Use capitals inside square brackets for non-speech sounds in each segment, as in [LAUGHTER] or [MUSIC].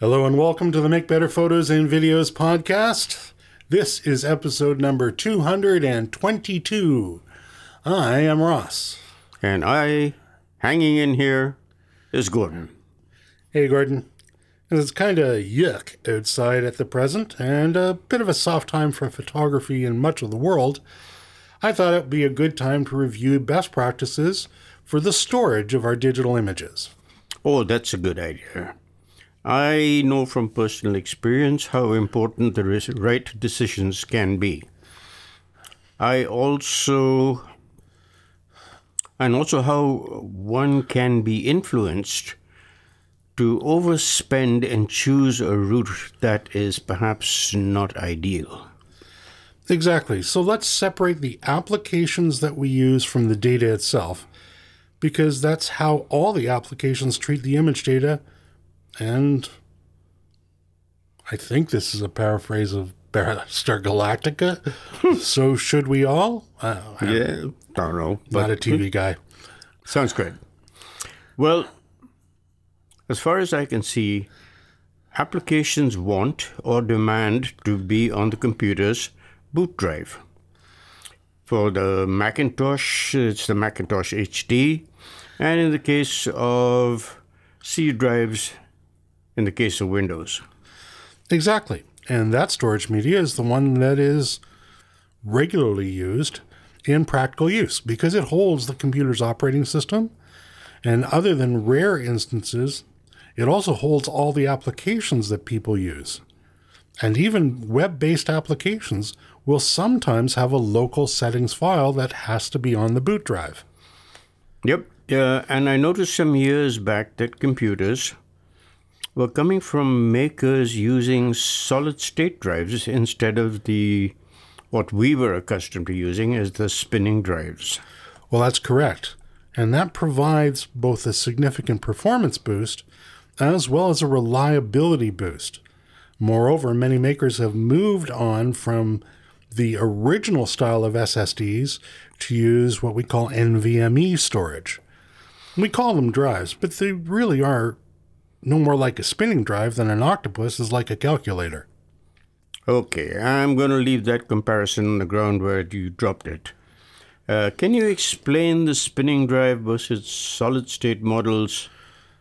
Hello and welcome to the Make Better Photos and Videos podcast. This is episode number 222. I am Ross. And I, hanging in here, is Gordon. Hey, Gordon. It's kind of yuck outside at the present and a bit of a soft time for photography in much of the world. I thought it would be a good time to review best practices for the storage of our digital images. Oh, that's a good idea. I know from personal experience how important the right decisions can be. I also and also how one can be influenced to overspend and choose a route that is perhaps not ideal. Exactly. So let's separate the applications that we use from the data itself, because that's how all the applications treat the image data and I think this is a paraphrase of Battlestar Galactica. [LAUGHS] so should we all? Uh, Yeah, don't know. not a TV [LAUGHS] guy. Sounds great. Well, as far as I can see, applications want or demand to be on the computer's boot drive. For the Macintosh, it's the Macintosh HD, and in the case of C drives, in the case of Windows. Exactly. And that storage media is the one that is regularly used in practical use because it holds the computer's operating system. And other than rare instances, it also holds all the applications that people use. And even web based applications will sometimes have a local settings file that has to be on the boot drive. Yep. Uh, and I noticed some years back that computers were coming from makers using solid state drives instead of the what we were accustomed to using as the spinning drives. Well, that's correct. And that provides both a significant performance boost as well as a reliability boost. Moreover, many makers have moved on from the original style of SSDs to use what we call NVMe storage. We call them drives, but they really are no more like a spinning drive than an octopus is like a calculator. Okay, I'm going to leave that comparison on the ground where you dropped it. Uh, can you explain the spinning drive versus solid state models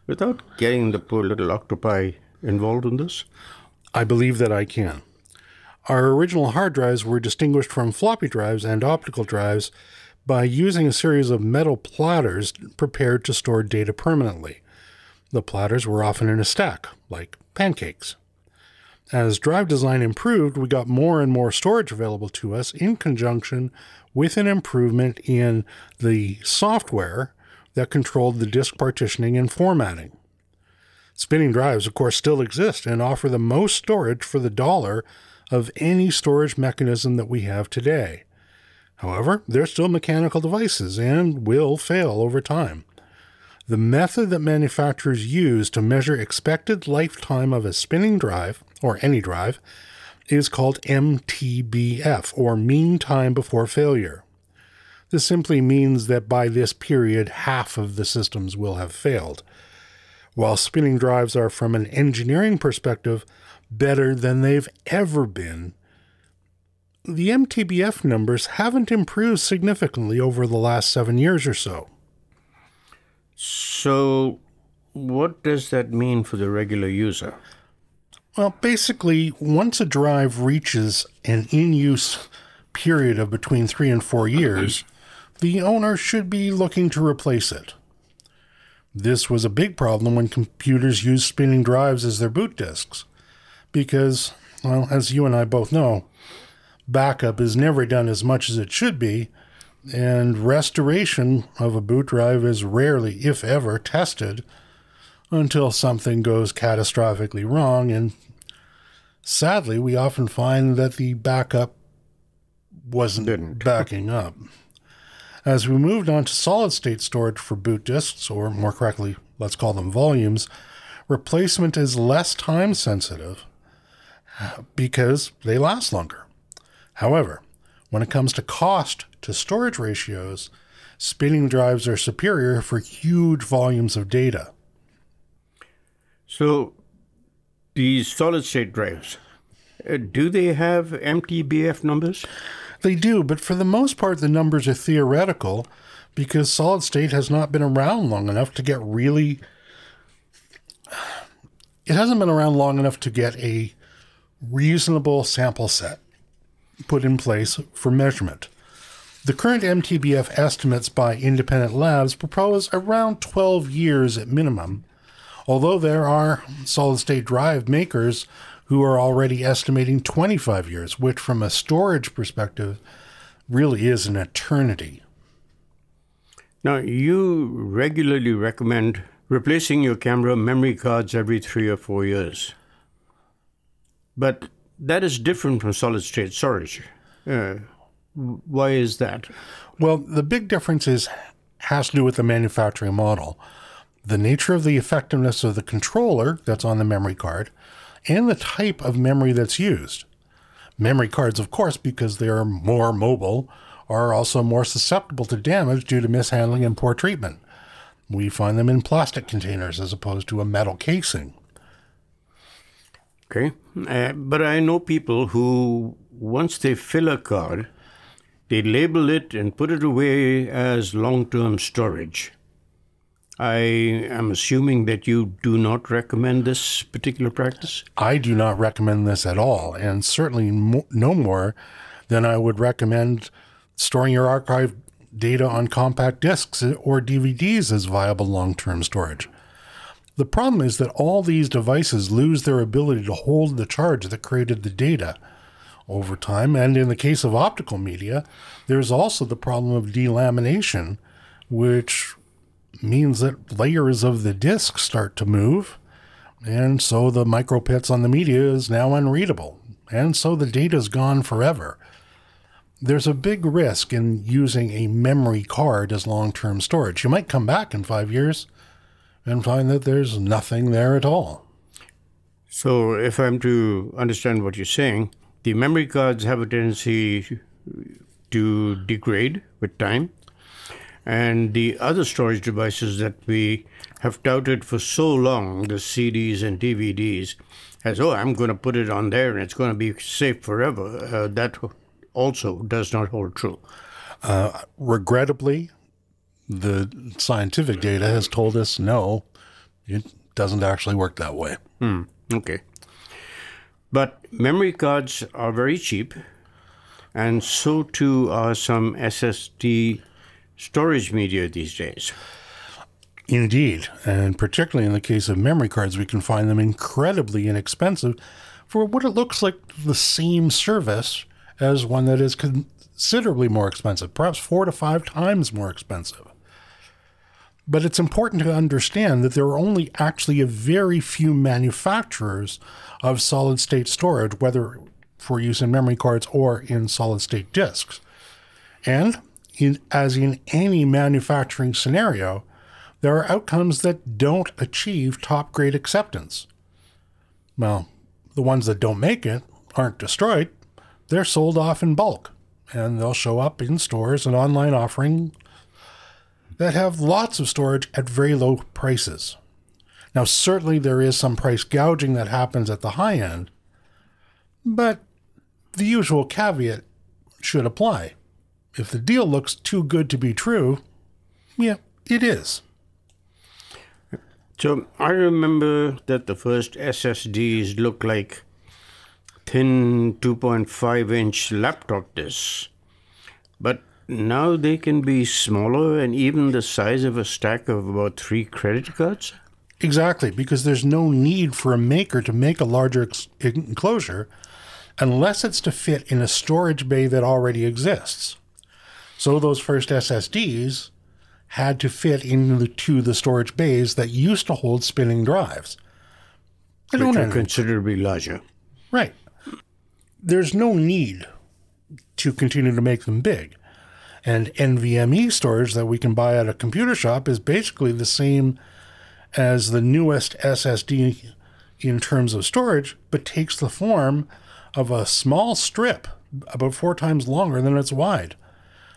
without getting the poor little octopi involved in this? I believe that I can. Our original hard drives were distinguished from floppy drives and optical drives by using a series of metal platters prepared to store data permanently. The platters were often in a stack, like pancakes. As drive design improved, we got more and more storage available to us in conjunction with an improvement in the software that controlled the disk partitioning and formatting. Spinning drives, of course, still exist and offer the most storage for the dollar of any storage mechanism that we have today. However, they're still mechanical devices and will fail over time. The method that manufacturers use to measure expected lifetime of a spinning drive, or any drive, is called MTBF, or mean time before failure. This simply means that by this period, half of the systems will have failed. While spinning drives are, from an engineering perspective, better than they've ever been, the MTBF numbers haven't improved significantly over the last seven years or so. So, what does that mean for the regular user? Well, basically, once a drive reaches an in use period of between three and four years, the owner should be looking to replace it. This was a big problem when computers used spinning drives as their boot disks, because, well, as you and I both know, backup is never done as much as it should be, and restoration of a boot drive is rarely, if ever, tested until something goes catastrophically wrong. And sadly, we often find that the backup wasn't Didn't. [LAUGHS] backing up. As we moved on to solid state storage for boot disks, or more correctly, let's call them volumes, replacement is less time sensitive because they last longer. However, when it comes to cost to storage ratios, spinning drives are superior for huge volumes of data. So, these solid state drives, uh, do they have MTBF numbers? They do, but for the most part, the numbers are theoretical because solid state has not been around long enough to get really. It hasn't been around long enough to get a reasonable sample set put in place for measurement. The current MTBF estimates by independent labs propose around 12 years at minimum, although there are solid state drive makers who are already estimating 25 years, which, from a storage perspective, really is an eternity. Now, you regularly recommend replacing your camera memory cards every three or four years. But that is different from solid state storage. Uh, why is that? Well, the big difference is has to do with the manufacturing model, the nature of the effectiveness of the controller that's on the memory card, and the type of memory that's used. Memory cards, of course, because they are more mobile, are also more susceptible to damage due to mishandling and poor treatment. We find them in plastic containers as opposed to a metal casing. Okay. Uh, but I know people who, once they fill a card, they label it and put it away as long term storage. I am assuming that you do not recommend this particular practice? I do not recommend this at all, and certainly mo- no more than I would recommend storing your archive data on compact discs or DVDs as viable long term storage. The problem is that all these devices lose their ability to hold the charge that created the data over time. And in the case of optical media, there's also the problem of delamination, which means that layers of the disk start to move. And so the micropits on the media is now unreadable. And so the data is gone forever. There's a big risk in using a memory card as long term storage. You might come back in five years and find that there's nothing there at all. So, if I'm to understand what you're saying, the memory cards have a tendency to degrade with time. And the other storage devices that we have touted for so long, the CDs and DVDs, as, oh, I'm going to put it on there and it's going to be safe forever, uh, that also does not hold true. Uh, regrettably, the scientific data has told us no, it doesn't actually work that way. Hmm. Okay. But memory cards are very cheap, and so too are some SSD storage media these days. Indeed, and particularly in the case of memory cards, we can find them incredibly inexpensive for what it looks like the same service as one that is considerably more expensive, perhaps four to five times more expensive. But it's important to understand that there are only actually a very few manufacturers of solid state storage, whether for use in memory cards or in solid state disks. And in, as in any manufacturing scenario, there are outcomes that don't achieve top grade acceptance. Well, the ones that don't make it aren't destroyed, they're sold off in bulk, and they'll show up in stores and online offering that have lots of storage at very low prices. Now, certainly there is some price gouging that happens at the high end, but the usual caveat should apply. If the deal looks too good to be true, yeah, it is. So I remember that the first SSDs looked like thin 2.5 inch laptop discs. But now they can be smaller and even the size of a stack of about three credit cards? Exactly, because there's no need for a maker to make a larger ex- enclosure unless it's to fit in a storage bay that already exists. So those first SSDs had to fit into the storage bays that used to hold spinning drives. They Which are considerably larger. Right. There's no need to continue to make them big. And NVMe storage that we can buy at a computer shop is basically the same as the newest SSD in terms of storage, but takes the form of a small strip about four times longer than it's wide.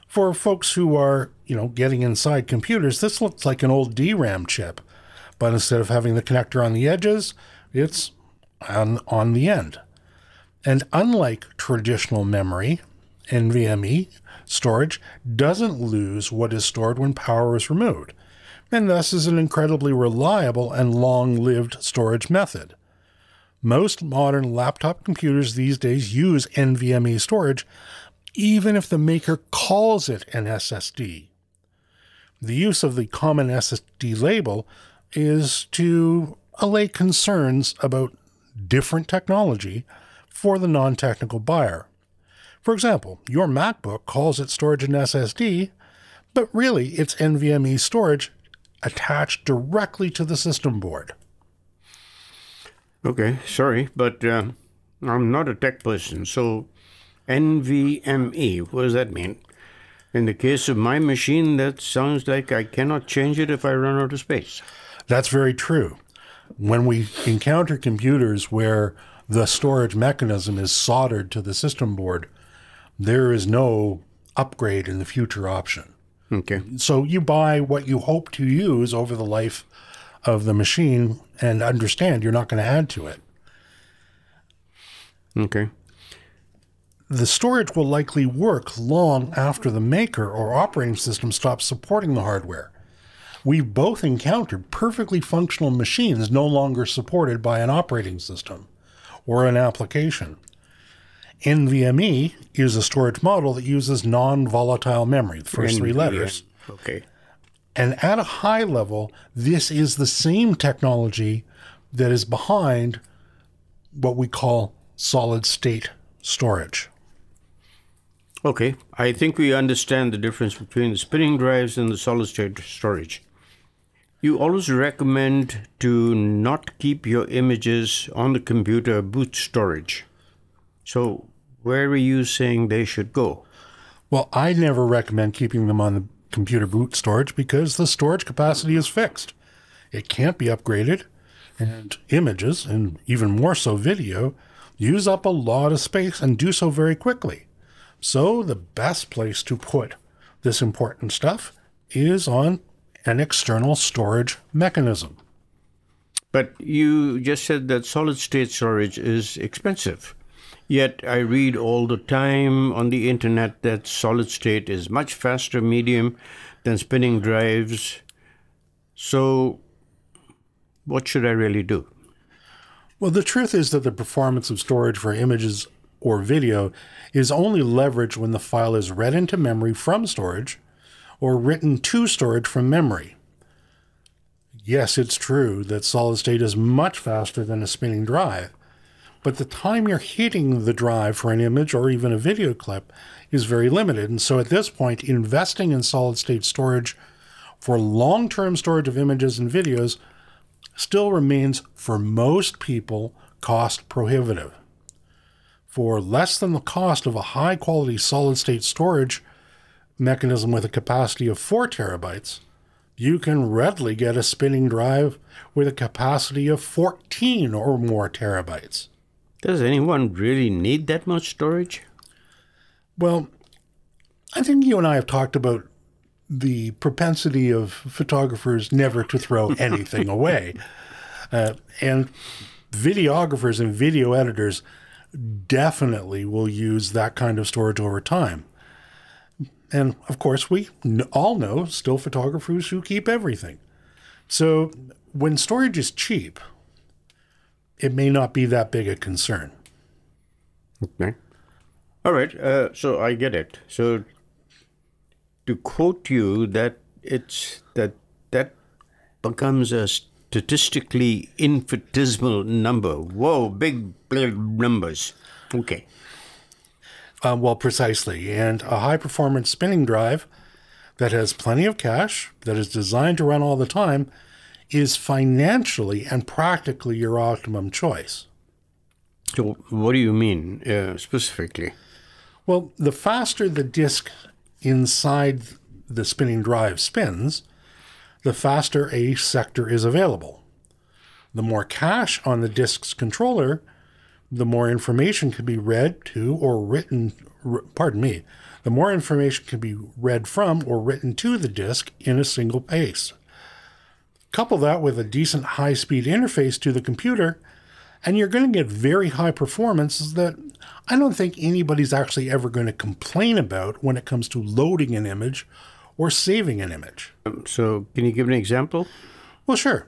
For folks who are, you know, getting inside computers, this looks like an old DRAM chip, but instead of having the connector on the edges, it's on, on the end. And unlike traditional memory, NVMe storage doesn't lose what is stored when power is removed, and thus is an incredibly reliable and long lived storage method. Most modern laptop computers these days use NVMe storage, even if the maker calls it an SSD. The use of the common SSD label is to allay concerns about different technology for the non technical buyer. For example, your MacBook calls its storage an SSD, but really it's NVMe storage attached directly to the system board. Okay, sorry, but uh, I'm not a tech person, so NVMe, what does that mean? In the case of my machine, that sounds like I cannot change it if I run out of space. That's very true. When we encounter computers where the storage mechanism is soldered to the system board, there is no upgrade in the future option. Okay. So you buy what you hope to use over the life of the machine and understand you're not going to add to it. Okay. The storage will likely work long after the maker or operating system stops supporting the hardware. We've both encountered perfectly functional machines no longer supported by an operating system or an application. NVMe is a storage model that uses non volatile memory, the first three letters. Okay. And at a high level, this is the same technology that is behind what we call solid state storage. Okay. I think we understand the difference between the spinning drives and the solid state storage. You always recommend to not keep your images on the computer boot storage. So, where are you saying they should go? Well, I never recommend keeping them on the computer boot storage because the storage capacity is fixed. It can't be upgraded, and images, and even more so video, use up a lot of space and do so very quickly. So, the best place to put this important stuff is on an external storage mechanism. But you just said that solid state storage is expensive. Yet I read all the time on the internet that solid state is much faster medium than spinning drives. So, what should I really do? Well, the truth is that the performance of storage for images or video is only leveraged when the file is read into memory from storage or written to storage from memory. Yes, it's true that solid state is much faster than a spinning drive, but the time you're hitting the drive for an image or even a video clip is very limited. And so at this point, investing in solid state storage for long term storage of images and videos still remains, for most people, cost prohibitive. For less than the cost of a high quality solid state storage mechanism with a capacity of 4 terabytes, you can readily get a spinning drive with a capacity of 14 or more terabytes. Does anyone really need that much storage? Well, I think you and I have talked about the propensity of photographers never to throw [LAUGHS] anything away. Uh, and videographers and video editors definitely will use that kind of storage over time. And of course, we all know still photographers who keep everything. So when storage is cheap, it may not be that big a concern. Okay. All right. Uh, so I get it. So to quote you, that it's that that becomes a statistically infinitesimal number. Whoa, big, big numbers. Okay. Um, well, precisely. And a high performance spinning drive that has plenty of cache, that is designed to run all the time, is financially and practically your optimum choice. So, what do you mean uh, specifically? Well, the faster the disk inside the spinning drive spins, the faster a sector is available. The more cache on the disk's controller, the more information can be read to or written, pardon me, the more information can be read from or written to the disk in a single pace. Couple that with a decent high speed interface to the computer, And you're going to get very high performances that I don't think anybody's actually ever going to complain about when it comes to loading an image or saving an image. Um, so, can you give an example? Well, sure.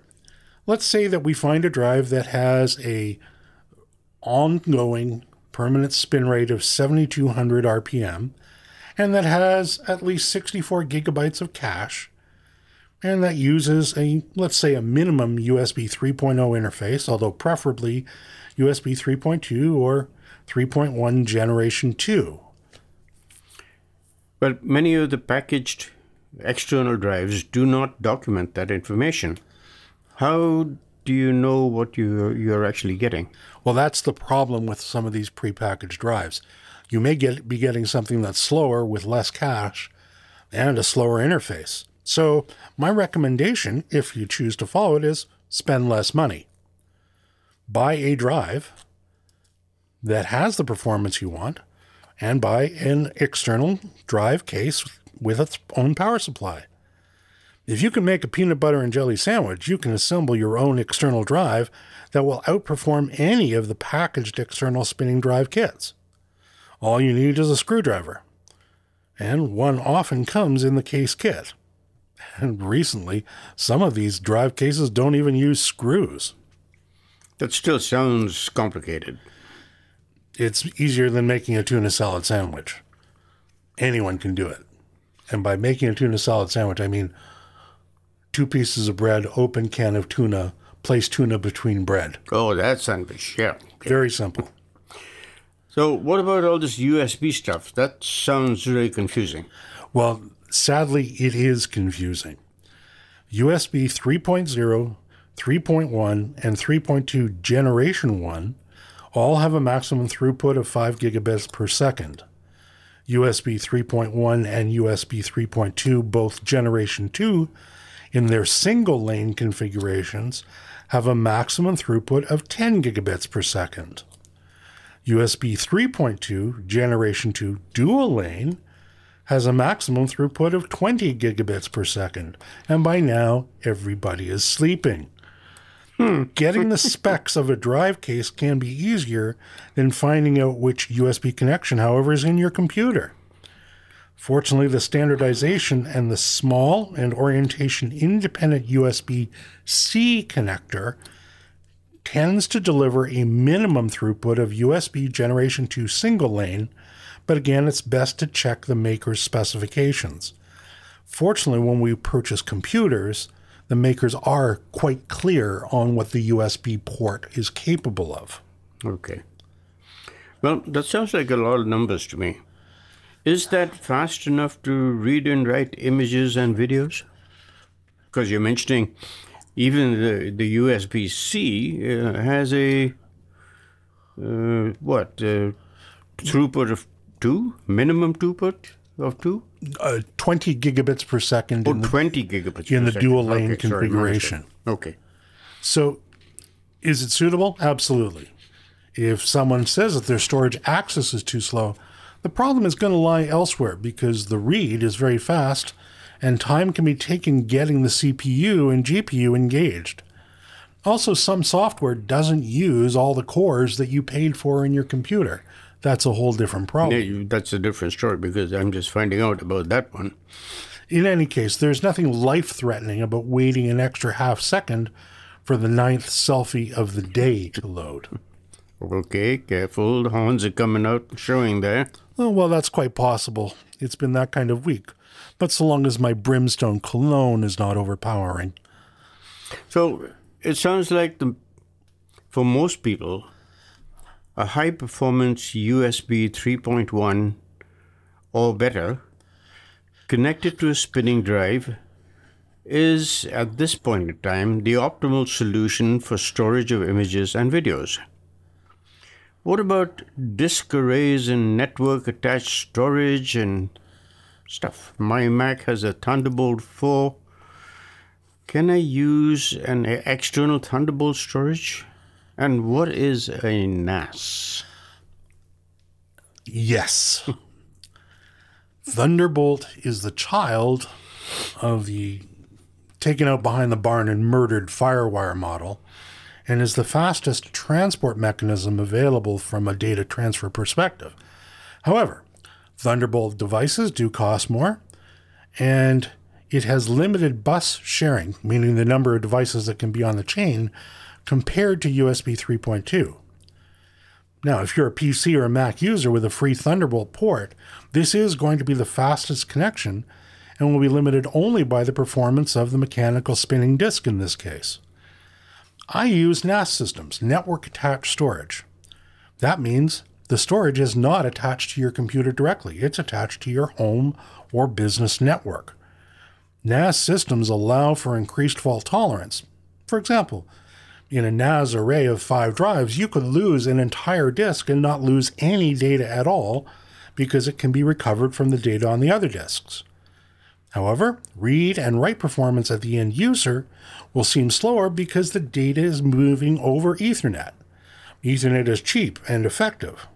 Let's say that we find a drive that has a ongoing permanent spin rate of 7200 RPM and that has at least 64 gigabytes of cache and that uses a let's say a minimum USB 3.0 interface, although preferably USB 3.2 or 3.1 generation 2. But many of the packaged external drives do not document that information. How do you know what you're, you're actually getting? Well, that's the problem with some of these prepackaged drives. You may get, be getting something that's slower with less cache and a slower interface. So, my recommendation, if you choose to follow it, is spend less money. Buy a drive that has the performance you want and buy an external drive case with its own power supply. If you can make a peanut butter and jelly sandwich, you can assemble your own external drive that will outperform any of the packaged external spinning drive kits. All you need is a screwdriver, and one often comes in the case kit. And [LAUGHS] recently, some of these drive cases don't even use screws. That still sounds complicated. It's easier than making a tuna salad sandwich. Anyone can do it. And by making a tuna salad sandwich, I mean two pieces of bread, open can of tuna, place tuna between bread. Oh, that sandwich, yeah. Very simple. So, what about all this USB stuff? That sounds really confusing. Well, sadly, it is confusing. USB 3.0, 3.1, and 3.2 Generation 1 all have a maximum throughput of 5 gigabits per second. USB 3.1 and USB 3.2, both Generation 2, in their single lane configurations, have a maximum throughput of 10 gigabits per second. USB 3.2 Generation 2 dual lane has a maximum throughput of 20 gigabits per second, and by now everybody is sleeping. Hmm. Getting the [LAUGHS] specs of a drive case can be easier than finding out which USB connection, however, is in your computer. Fortunately, the standardization and the small and orientation independent USB C connector tends to deliver a minimum throughput of USB Generation 2 single lane but again, it's best to check the maker's specifications. Fortunately, when we purchase computers, the makers are quite clear on what the USB port is capable of. Okay. Well, that sounds like a lot of numbers to me. Is that fast enough to read and write images and videos? Because you're mentioning even the, the USB C uh, has a, uh, what, uh, throughput of two, minimum throughput of two? Uh, 20 gigabits per second. Oh, in the, 20 gigabits in the second. dual lane okay, configuration. Sorry, okay. So, is it suitable? Absolutely. If someone says that their storage access is too slow, the problem is going to lie elsewhere because the read is very fast and time can be taken getting the CPU and GPU engaged. Also, some software doesn't use all the cores that you paid for in your computer that's a whole different problem. Yeah, that's a different story because I'm just finding out about that one. In any case, there's nothing life threatening about waiting an extra half second for the ninth selfie of the day to load. Okay, careful. The horns are coming out and showing there. Oh, well, that's quite possible. It's been that kind of week. But so long as my brimstone cologne is not overpowering. So it sounds like the, for most people, a high performance USB 3.1 or better connected to a spinning drive is at this point in time the optimal solution for storage of images and videos. What about disk arrays and network attached storage and stuff? My Mac has a Thunderbolt 4. Can I use an external Thunderbolt storage? And what is a NAS? Yes. Thunderbolt is the child of the taken out behind the barn and murdered Firewire model. and is the fastest transport mechanism available from a data transfer perspective. However, Thunderbolt devices do cost more, and it has limited bus sharing, meaning the number of devices that can be on the chain, compared to USB 3.2. Now, if you're a PC or a Mac user with a free Thunderbolt port, this is going to be the fastest connection and will be limited only by the performance of the mechanical spinning disk in this case. I use NAS systems, network attached storage. That means the storage is not attached to your computer directly, it's attached to your home or business network. NAS systems allow for increased fault tolerance. For example, in a NAS array of five drives, you could lose an entire disk and not lose any data at all because it can be recovered from the data on the other disks. However, read and write performance at the end user will seem slower because the data is moving over Ethernet. Ethernet is cheap and effective,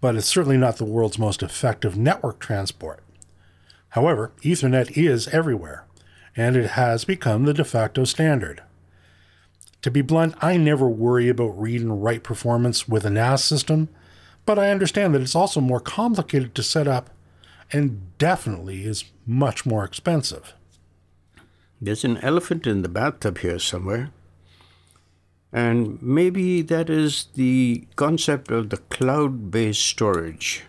but it's certainly not the world's most effective network transport. However, Ethernet is everywhere, and it has become the de facto standard. To be blunt, I never worry about read and write performance with a NAS system, but I understand that it's also more complicated to set up and definitely is much more expensive. There's an elephant in the bathtub here somewhere. And maybe that is the concept of the cloud based storage.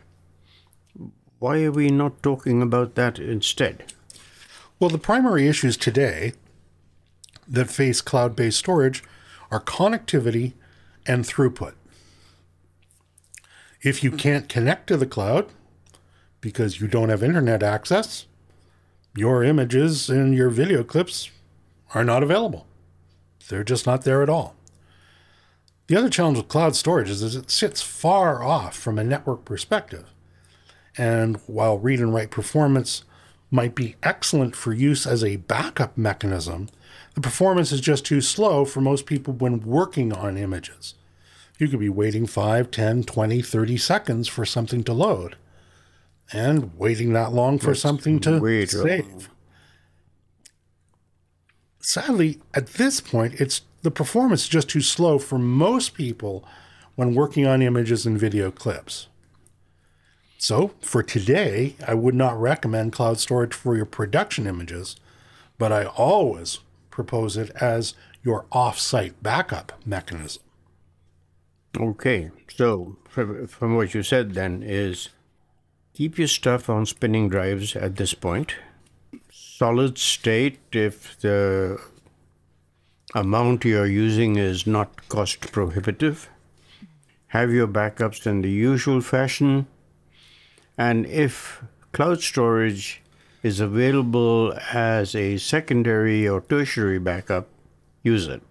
Why are we not talking about that instead? Well, the primary issues today that face cloud based storage are connectivity and throughput. If you can't connect to the cloud, because you don't have internet access, your images and your video clips are not available. They're just not there at all. The other challenge with cloud storage is that it sits far off from a network perspective. And while read and write performance might be excellent for use as a backup mechanism, the performance is just too slow for most people when working on images. You could be waiting 5, 10, 20, 30 seconds for something to load and waiting that long for That's something to save. Sadly, at this point, it's the performance is just too slow for most people when working on images and video clips. So, for today, I would not recommend cloud storage for your production images, but I always propose it as your off-site backup mechanism. Okay, so from what you said then is Keep your stuff on spinning drives at this point. Solid state if the amount you're using is not cost prohibitive. Have your backups in the usual fashion. And if cloud storage is available as a secondary or tertiary backup, use it.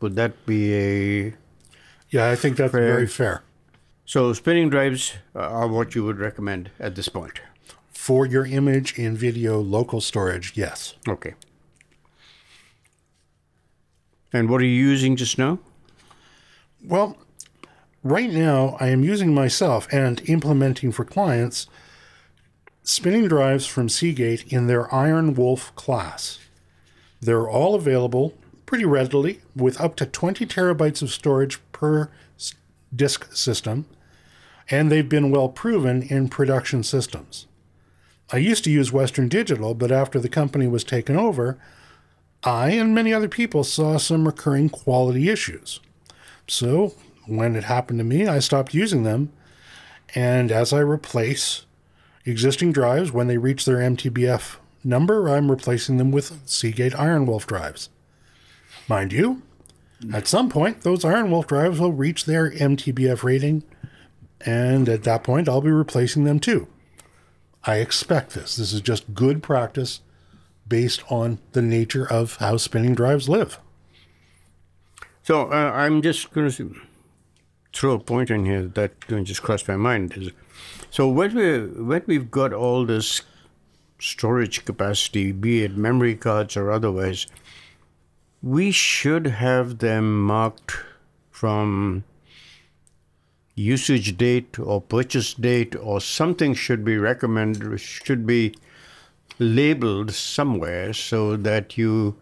Would that be a. Yeah, I think that's fair? very fair. So spinning drives uh, are what you would recommend at this point. For your image and video local storage, yes. Okay. And what are you using just now? Well, right now I am using myself and implementing for clients spinning drives from Seagate in their IronWolf class. They're all available pretty readily with up to 20 terabytes of storage per disk system and they've been well proven in production systems. I used to use Western Digital, but after the company was taken over, I and many other people saw some recurring quality issues. So, when it happened to me, I stopped using them, and as I replace existing drives when they reach their MTBF number, I'm replacing them with Seagate IronWolf drives. Mind you, at some point, those IronWolf drives will reach their MTBF rating and at that point, I'll be replacing them too. I expect this. This is just good practice based on the nature of how spinning drives live. So uh, I'm just going to throw a point in here that just crossed my mind. Is, so when, we, when we've got all this storage capacity, be it memory cards or otherwise, we should have them marked from usage date or purchase date or something should be recommended, should be labeled somewhere so that you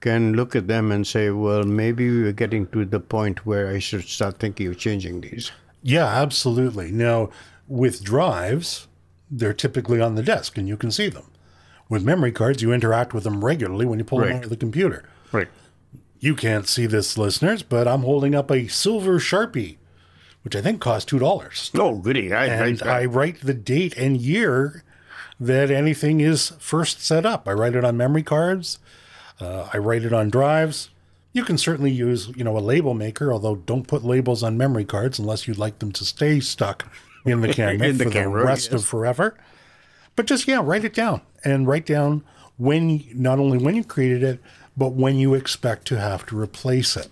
can look at them and say, well, maybe we're getting to the point where I should start thinking of changing these. Yeah, absolutely. Now, with drives, they're typically on the desk and you can see them. With memory cards, you interact with them regularly when you pull them Right. out of the computer. Right. You can't see this, listeners, but I'm holding up a silver Sharpie, which I think cost $2. Oh, goody. I, And I, I write the date and year that anything is first set up. I write it on memory cards. Uh, I write it on drives. You can certainly use, you know, a label maker, although don't put labels on memory cards unless you'd like them to stay stuck in the camera [LAUGHS] In the for camera, the rest of forever. But just yeah, write it down and write down when not only when you created it, but when you expect to have to replace it.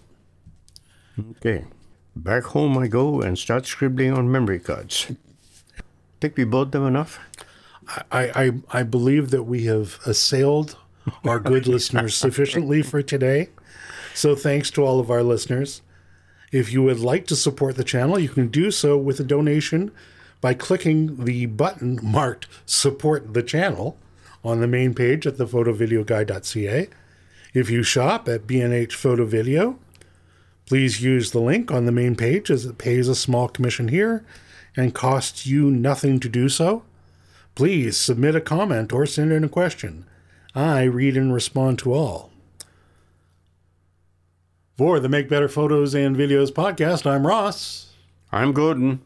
Okay. Back home I go and start scribbling on memory cards. Think we bought them enough? I, I, I believe that we have assailed our good [LAUGHS] listeners sufficiently for today. So thanks to all of our listeners. If you would like to support the channel, you can do so with a donation by clicking the button marked support the channel on the main page at thephotovideoguy.ca. If you shop at B&H Photo Video, please use the link on the main page as it pays a small commission here and costs you nothing to do so. Please submit a comment or send in a question. I read and respond to all. For the Make Better Photos and Videos podcast, I'm Ross, I'm Gordon.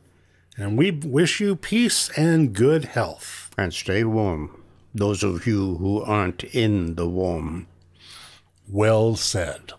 and we wish you peace and good health. And stay warm. Those of you who aren't in the warm. Well said.